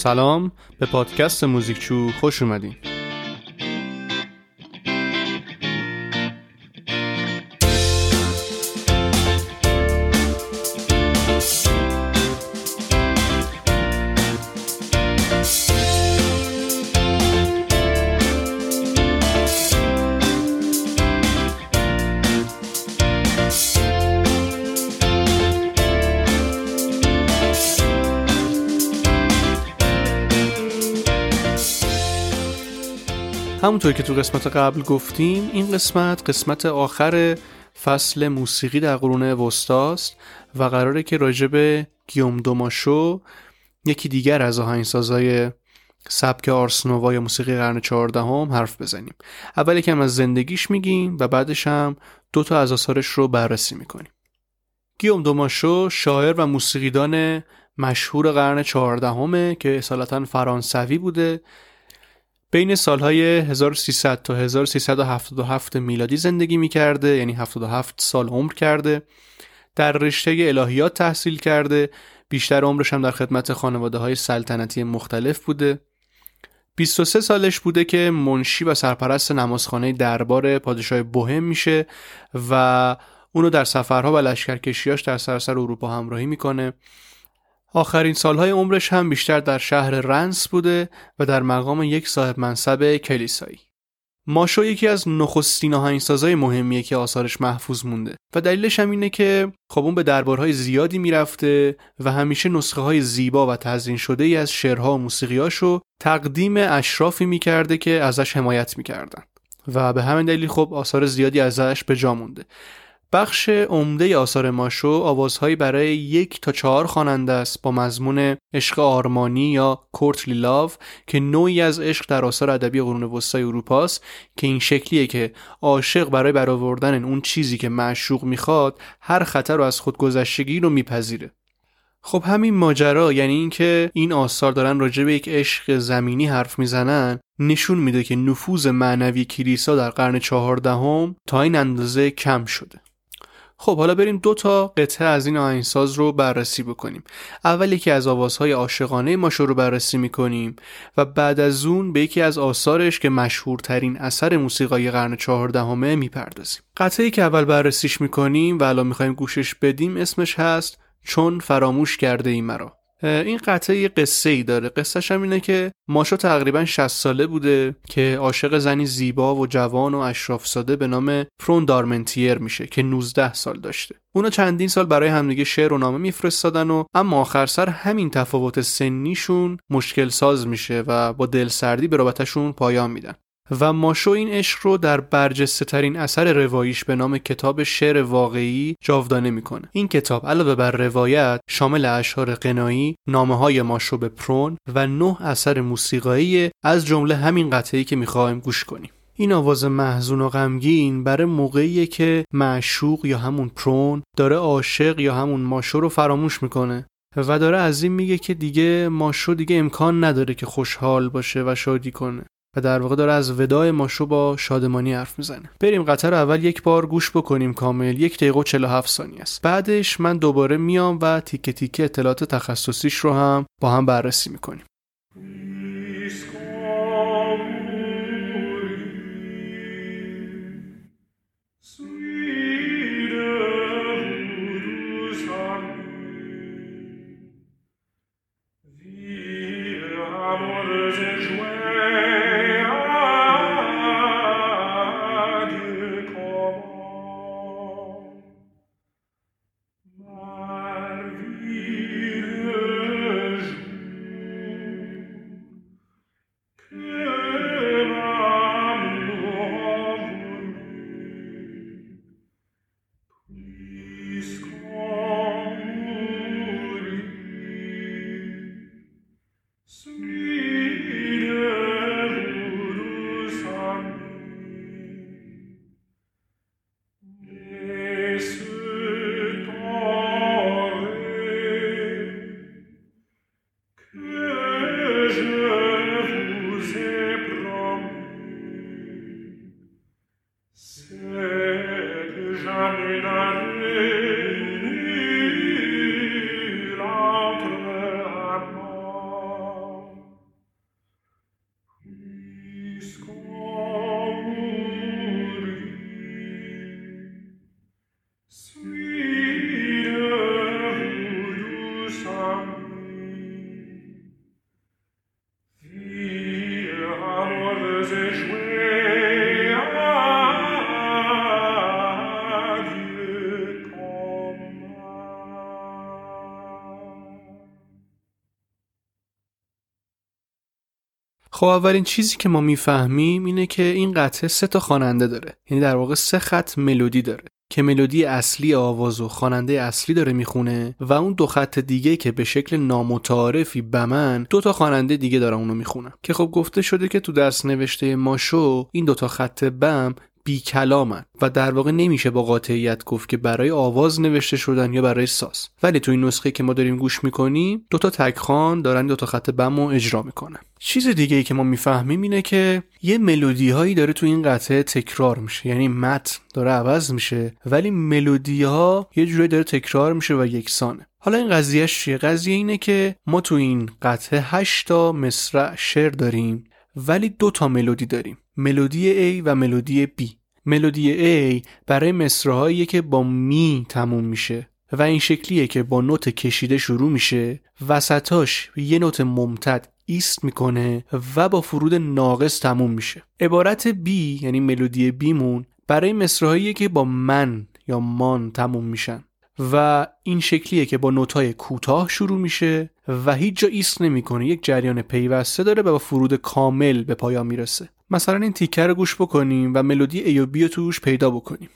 سلام. به پادکست موزیکچو خوش اومدین. همونطور که تو قسمت قبل گفتیم این قسمت قسمت آخر فصل موسیقی در قرون وستاست و قراره که راجب گیوم دوماشو یکی دیگر از آهنگسازای سبک آرسنووا یا موسیقی قرن چهاردهم حرف بزنیم. اول یکم از زندگیش میگیم و بعدش هم دو تا از آثارش رو بررسی می‌کنیم. گیوم دوماشو شاعر و موسیقیدان مشهور قرن چهاردهمه که اصالتا فرانسوی بوده بین سالهای 1300 تا 1377 میلادی زندگی می کرده یعنی 77 سال عمر کرده. در رشته الهیات تحصیل کرده. بیشتر عمرش هم در خدمت خانواده های سلطنتی مختلف بوده. 23 سالش بوده که منشی و سرپرست نمازخانه دربار پادشاه بوهم میشه و اونو در سفرها و لشکرکشیاش در سراسر اروپا همراهی می‌کنه. آخرین سالهای عمرش هم بیشتر در شهر رنس بوده و در مقام یک صاحب منصب کلیسایی. ماشو یکی از نخستین آهنگسازای مهمیه که آثارش محفوظ مونده و دلیلش هم اینه که خب اون به دربارهای زیادی می‌رفته و همیشه نسخه های زیبا و تزین شده ای از شعرها و موسیقیاشو تقدیم اشرافی می‌کرده که ازش حمایت می‌کردن و به همین دلیل خب آثار زیادی ازش به جا مونده بخش عمده آثار ماشو آوازهایی برای یک تا چهار خواننده است با مضمون عشق آرمانی یا کورتلی لاو که نوعی از عشق در آثار ادبی قرون وسطای اروپاست که این شکلیه که عاشق برای برآوردن اون چیزی که معشوق می‌خواد هر خطر رو از خودگذشتگی رو میپذیره. خب همین ماجرا یعنی اینکه این آثار دارن راجع به یک عشق زمینی حرف می‌زنن نشون میده که نفوذ معنوی کلیسا در قرن چهاردهم تا این اندازه کم شده. خب حالا بریم دو تا قطعه از این آهنگساز رو بررسی بکنیم. اول یکی از آوازهای عاشقانه ماشو رو بررسی می‌کنیم و بعد از اون به یکی از آثارش که مشهورترین اثر موسیقای قرن چهاردهمه می‌پردازیم. قطعه که اول بررسیش می‌کنیم و الان می‌خوایم گوشش بدیم اسمش هست چون فراموش کرده ای مرا. این قطعه یه قصه ای داره. قصهش هم اینه که ماشو تقریبا 60 ساله بوده که عاشق زنی زیبا و جوان و اشراف ساده به نام فرون دارمنتیر میشه که 19 سال داشته. اونا چندین سال برای همدیگه شعر و نامه میفرستادن و اما آخر سر همین تفاوت سنیشون مشکل ساز میشه و با دلسردی به رابطهشون پایان میدن. و ماشو این عشق رو در برجسته ترین اثر رواییش به نام کتاب شعر واقعی جاودانه می‌کنه. این کتاب علاوه بر روایت شامل اشعار قنایی نامه های ماشو به پرون و نه اثر موسیقایی از جمله همین قطعی که می‌خوایم گوش کنیم. این آواز محزون و غمگین برای موقعیه که معشوق یا همون پرون داره عاشق یا همون ماشو رو فراموش می‌کنه و داره از این میگه که دیگه ماشو دیگه امکان نداره که خوشحال باشه و شادی کنه. و در واقع داره از وداع ماشو با شادمانی حرف می‌زنه بریم قطر اول یک بار گوش بکنیم کامل یک دقیقه و 47 ثانیه است بعدش من دوباره میام و تیکه تیکه اطلاعات تخصصیش رو هم با هم بررسی می‌کنیم amoureuse joie. خب اولین چیزی که ما می‌فهمیم اینه که این قطعه سه تا خواننده داره. یعنی در واقع سه خط ملودی داره که ملودی اصلی آواز و خواننده اصلی داره می‌خونه و اون دو خط دیگه که به شکل نامتعارفی بمن دو تا خواننده دیگه داره اونو می‌خونن. که خب گفته شده که تو درس نوشته ماشو این دو تا خط بم بی کلامن و در واقع نمیشه با قاطعیت گفت که برای آواز نوشته شدن یا برای ساز. ولی تو این نسخه که ما داریم گوش می‌کنیم دوتا تکخان دارن دوتا خط بم رو اجرا می‌کنن. چیز دیگه ای که ما می‌فهمیم اینه که یه ملودی هایی داره تو این قطعه تکرار میشه. یعنی متن داره عوض میشه ولی ملودی ها یه جوری داره تکرار میشه و یکسانه. حالا این قضیه چیه؟ قضیه اینه که ما تو این قطعه 8 تا مصرع شعر داریم ولی دو تا ملودی داریم. ملودی A و ملودی B. ملودی A برای مصرهایی که با می تموم میشه و این شکلیه که با نوت کشیده شروع میشه وسطاش یه نوت ممتد ایست می‌کنه و با فرود ناقص تموم میشه. عبارت B یعنی ملودی بیمون برای مصرهایی که با من یا مان تموم میشن و این شکلیه که با نوتای کوتاه شروع میشه و هیچ جا ایست نمی‌کنه یک جریان پیوسته داره و با فرود کامل به پایان می‌رسه. مثلا این تیکه رو گوش بکنیم و ملودی ای و بی رو توش پیدا بکنیم.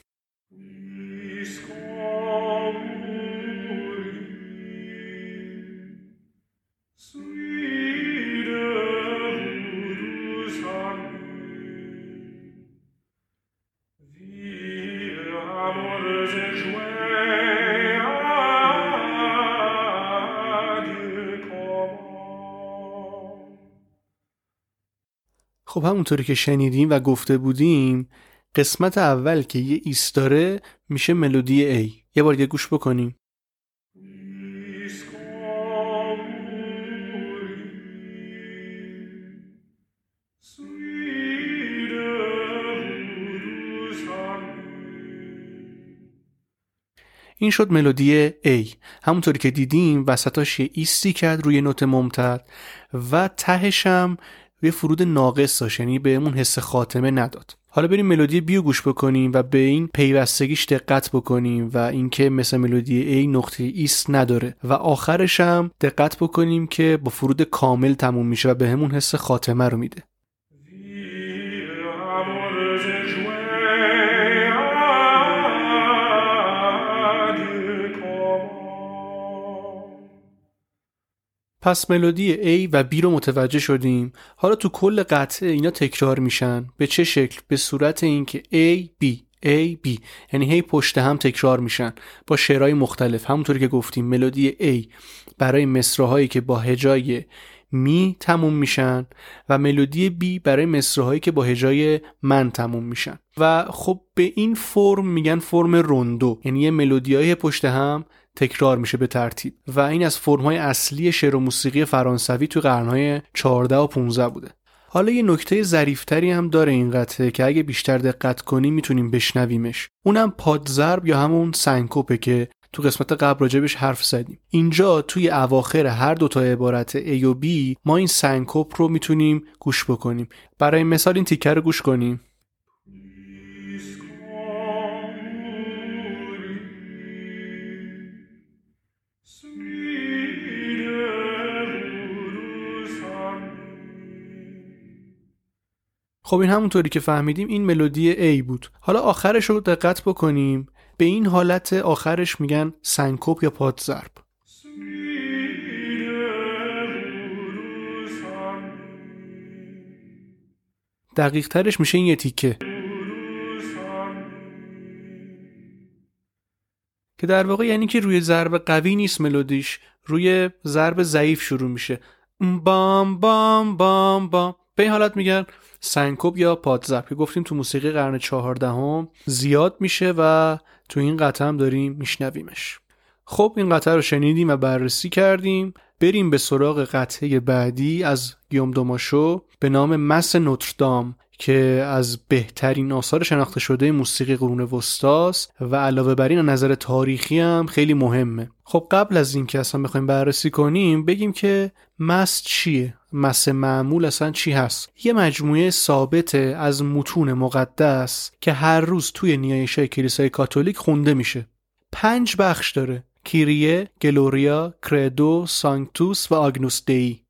خب همونطوری که شنیدیم و گفته بودیم قسمت اول که یه ایست داره میشه ملودی A. یه بار دیگه گوش بکنیم. این شد ملودی A. همونطوری که دیدیم وسطاش یه ایستی کرد روی نوت ممتد و تهشم یه فرود ناقص داشت یعنی بهمون حس خاتمه نداد. حالا بریم ملودی بیو گوش بکنیم و به این پیوستگیش دقت بکنیم و اینکه مثل ملودی ای نقطه ایست نداره. و آخرش هم دقت بکنیم که با فرود کامل تموم میشه و بهمون حس خاتمه رو میده. پس ملودی A و B رو متوجه شدیم. حالا تو کل قطعه اینا تکرار میشن. به چه شکل؟ به صورت اینکه A B. A B. یعنی هی پشت هم تکرار میشن. با شعرهای مختلف. همونطوری که گفتیم. ملودی A. برای مصرهایی که با هجای می تموم میشن و ملودی B برای مصرهایی که با هجای من تموم میشن. و خب به این فرم میگن فرم روندو. یعنی یه ملودی های پشت هم تکرار میشه به ترتیب و این از فرمهای اصلی شعر و موسیقی فرانسوی تو قرنهای 14 و 15 بوده. حالا یه نکته ظریفتری هم داره این قطعه که اگه بیشتر دقت کنیم می‌تونیم بشنویمش. اونم پادزرب یا همون سنکوپه که تو قسمت قبل راجبش حرف زدیم. اینجا توی اواخر هر دوتا عبارت A و B ما این سنکوپ رو می‌تونیم گوش بکنیم. برای مثال این تیکر رو گوش کنیم. خب این همونطوری که فهمیدیم این ملودی A بود. حالا آخرش رو دقت بکنیم. به این حالت آخرش میگن سنکوپ یا پادزرب دقیق ترش میشه این یه تیکه. که در واقع یعنی که روی ضرب قوی نیست ملودیش. روی ضرب ضعیف شروع میشه. بام بام بام بام. به این حالت میگن سنکوب یا پادزرب که گفتیم تو موسیقی قرن چهاردهم زیاد میشه و تو این قطعه هم داریم میشنویمش. خب این قطعه رو شنیدیم و بررسی کردیم. بریم به سراغ قطعه بعدی از گیوم دوماشو به نام مس نوتردام که از بهترین آثار شناخته شده موسیقی قرون وسطاست و علاوه بر این نظر تاریخی هم خیلی مهمه. خب قبل از اینکه اصلا بخوایم بررسی کنیم بگیم که مس چیه؟ مس معمول اصلا چی هست؟ یه مجموعه ثابته از متون مقدس که هر روز توی نیایش کلیسای کاتولیک خونده میشه. پنج بخش داره کیریه، گلوریا، کردو، سانکتوس و آگنوس دی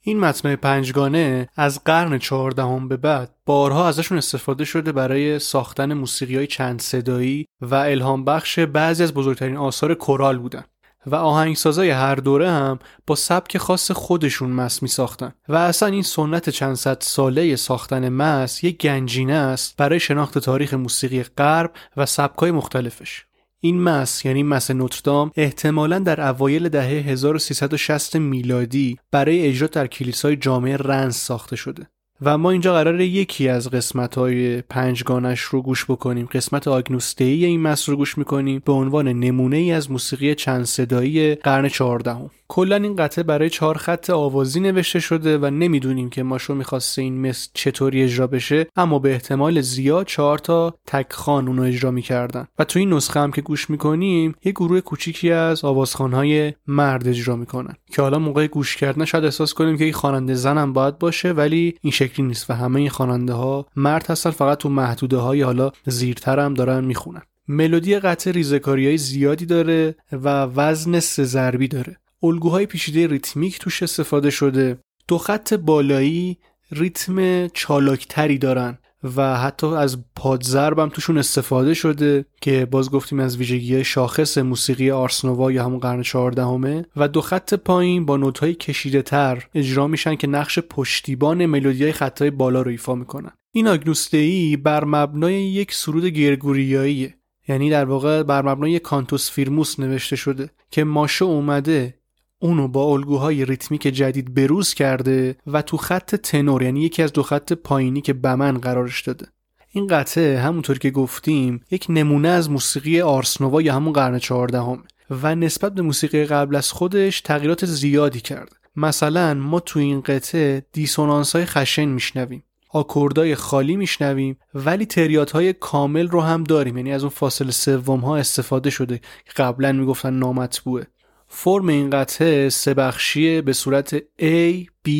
این متن پنجگانه از قرن چهاردهم به بعد بارها ازشون استفاده شده برای ساختن موسیقی های چند صدایی و الهام بخش بعضی از بزرگترین آثار کورال بودن. و آهنگسازای هر دوره هم با سبک خاص خودشون مس می ساختن و اصلا این سنت چند صد ساله ساختن مس یک گنجینه است برای شناخت تاریخ موسیقی غرب و سبکای مختلفش. این مس یعنی مس نوتردام احتمالا در اوایل دهه 1360 میلادی برای اجرا در کلیسای جامعه رنس ساخته شده. و ما اینجا قرار یکی از قسمت های پنجگانش رو گوش بکنیم. قسمت آگنوستهی این مس رو گوش می‌کنیم به عنوان نمونه ای از موسیقی چند صدایی قرن چهاردهم. کلا این قطعه برای چهار خط آوازی نوشته شده و نمی‌دونیم که ماشو می‌خواسته این مس چطوری اجرا بشه اما به احتمال زیاد چهار تا تک خان اونو اجرا می‌کردن. و تو این نسخه هم که گوش می‌کنیم یه گروه کوچیکی از آوازخانهای مرد اجرا می‌کنن که حالا موقع گوش کردن شاید احساس کنیم که این خواننده زنم باید باشه ولی این شکلی نیست و همه این خواننده ها مرد هستن فقط تو محدوده های حالا زیرتر هم دارن می‌خونن. ملودی قطع ریزکاری زیادی داره و وزن سه ضربی داره. الگوهای پیچیده ریتمیک توش استفاده شده. دو خط بالایی ریتم چالاکتری دارن و حتی از پادزرب هم توشون استفاده شده که باز گفتیم از ویژگی شاخص موسیقی آرسنووا یا همون قرن چهاردهمه و دو خط پایین با نوتهای کشیده تر اجرا میشن که نقش پشتیبان ملودیای خطای بالا رو ایفا می‌کنن. این آگنوستهی بر مبنای یک سرود گرگوریاییه یعنی در واقع بر مبنای کانتوس فیرموس نوشته شده که ماشو اومده اونو با الگوهای ریتمیک جدید بروز کرده و تو خط تنور یعنی یکی از دو خط پایینی که بمن قرارش داده. این قطعه همونطور که گفتیم یک نمونه از موسیقی آرسنووا یا همون قرن چهاردهم و نسبت به موسیقی قبل از خودش تغییرات زیادی کرد. مثلا ما تو این قطعه دیسونانس های خشن میشنویم آکوردای خالی میشنویم ولی تریات های کامل رو هم داریم. یعنی از اون فاصله سوم ها استفاده شده. که قبلا می‌گفتن نامطبوعه. فرم این قطعه سه بخشیه به صورت A B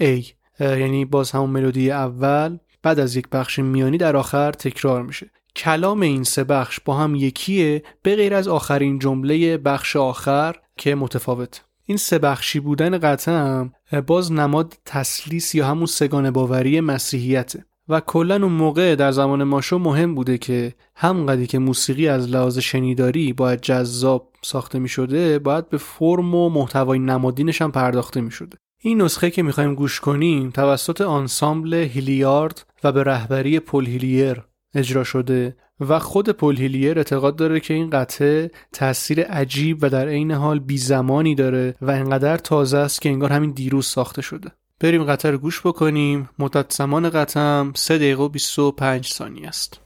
A. یعنی باز همون ملودی اول بعد از یک بخش میانی در آخر تکرار میشه. کلام این سه بخش با هم یکیه به غیر از آخرین جمله بخش آخر که متفاوت. این سه بخشی بودن قطعه هم باز نماد تسلیس یا همون سگان باوری مسیحیته. و کلا اون موقع در زمان ماشو مهم بوده که همونقدری که موسیقی از لحاظ شنیداری باید جذاب ساخته می شده باید به فرم و محتوای نمادینش هم پرداخته می شده این نسخه که می‌خوایم گوش کنیم توسط آنسامبل هیلیارد و به رهبری پل هیلیر اجرا شده و خود پل هیلیر اعتقاد داره که این قطعه تاثیر عجیب و در عین حال بی زمانی داره و انقدر تازه است که انگار همین دیروز ساخته شده. بریم قطعه رو گوش بکنیم. مدت زمان قطعه 3 دقیقه و 25 ثانیه است.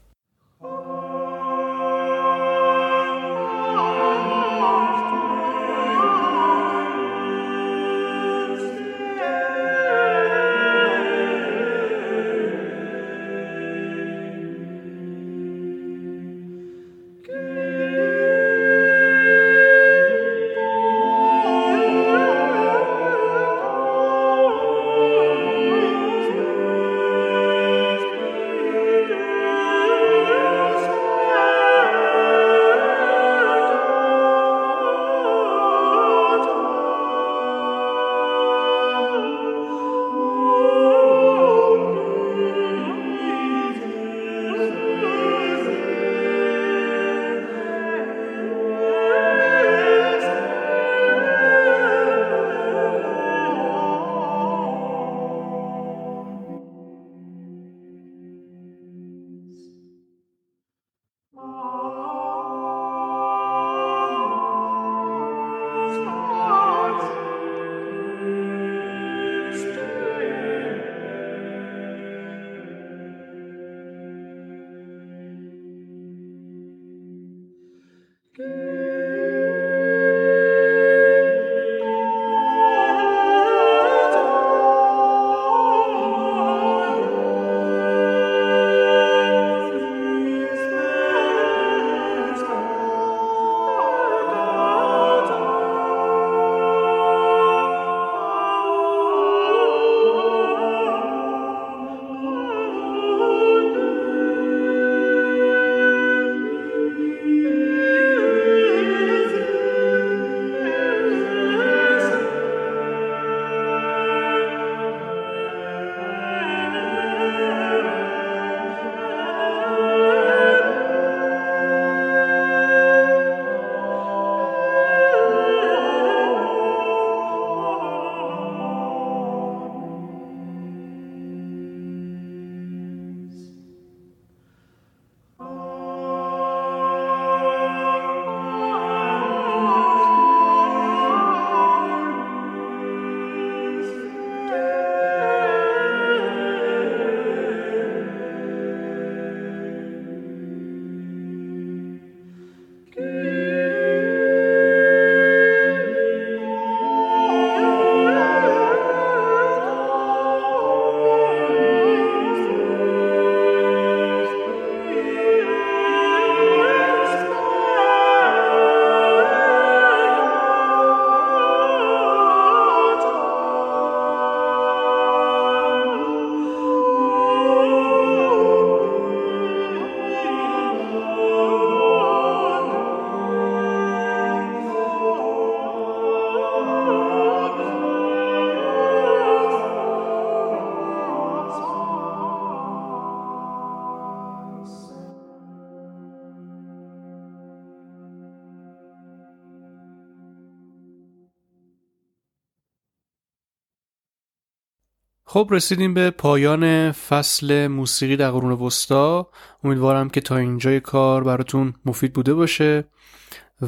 خب رسیدیم به پایان فصل موسیقی در قرون وسطا. امیدوارم که تا اینجای کار براتون مفید بوده باشه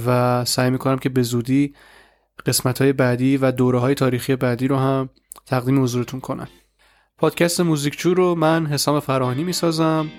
و سعی می‌کنم که به زودی قسمت های بعدی و دوره های تاریخی بعدی رو هم تقدیم حضورتون کنم. پادکست موزیکچو رو من حسام فراهانی می‌سازم.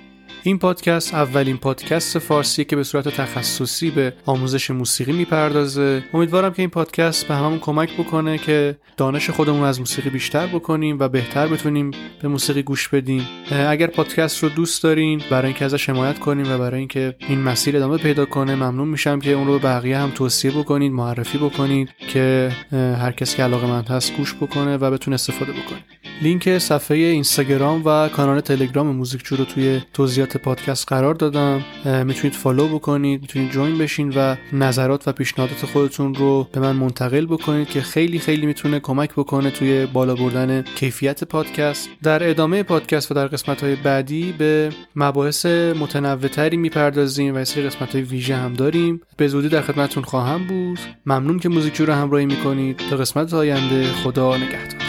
این پادکست اولین پادکست فارسی که به صورت تخصصی به آموزش موسیقی می‌پردازه. امیدوارم که این پادکست به همون کمک بکنه که دانش خودمون از موسیقی بیشتر بکنیم و بهتر بتونیم به موسیقی گوش بدیم. اگر پادکست رو دوست دارین برای اینکه ازش حمایت کنیم و برای اینکه این مسیر ادامه پیدا کنه ممنون میشم که اون رو به بقیه هم توصیه بکنید معرفی بکنید که هر کسی که علاقه مند هست گوش بکنه و بتونه استفاده بکنه. لینک صفحه اینستاگرام و کانال تلگرام موزیکچو رو توی توضیحات پادکست قرار دادم. می‌تونید follow بکنید می‌تونید join بشین و نظرات و پیشنهادات خودتون رو به من منتقل بکنید که خیلی خیلی می‌تونه کمک بکنه توی بالا بردن کیفیت پادکست. در ادامه پادکست و در قسمت های بعدی به مباحث متنوعتری می‌پردازیم و سری قسمت های ویژه هم داریم. به زودی در خدمتتون خواهم بود. ممنون که موزیک رو همراهی می‌کنید. تا قسمت آینده خدا نگهدار.